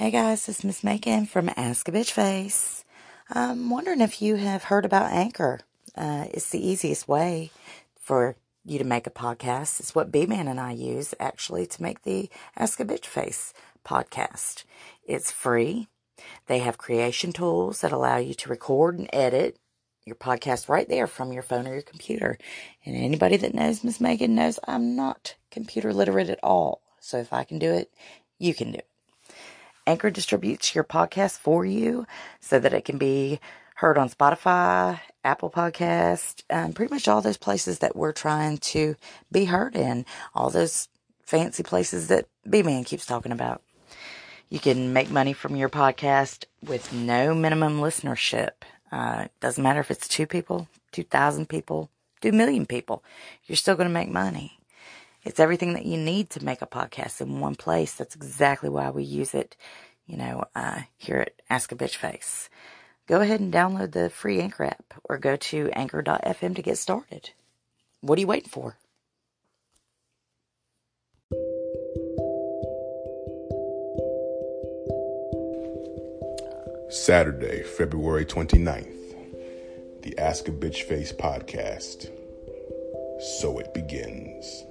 Hey guys, is Miss Megan from Ask a Bitch Face. I'm wondering if you have heard about Anchor. Uh, it's the easiest way for you to make a podcast. It's what B Man and I use actually to make the Ask a Bitch Face podcast. It's free. They have creation tools that allow you to record and edit your podcast right there from your phone or your computer. And anybody that knows Miss Megan knows I'm not computer literate at all. So if I can do it, you can do it. Anchor distributes your podcast for you so that it can be heard on Spotify, Apple Podcast, pretty much all those places that we're trying to be heard in, all those fancy places that B Man keeps talking about. You can make money from your podcast with no minimum listenership. Uh, doesn't matter if it's two people, 2,000 people, 2 million people, you're still going to make money. It's everything that you need to make a podcast in one place. That's exactly why we use it, you know, uh, here at Ask a Bitch Face. Go ahead and download the free Anchor app or go to anchor.fm to get started. What are you waiting for? Saturday, February 29th, the Ask a Bitch Face podcast. So it begins.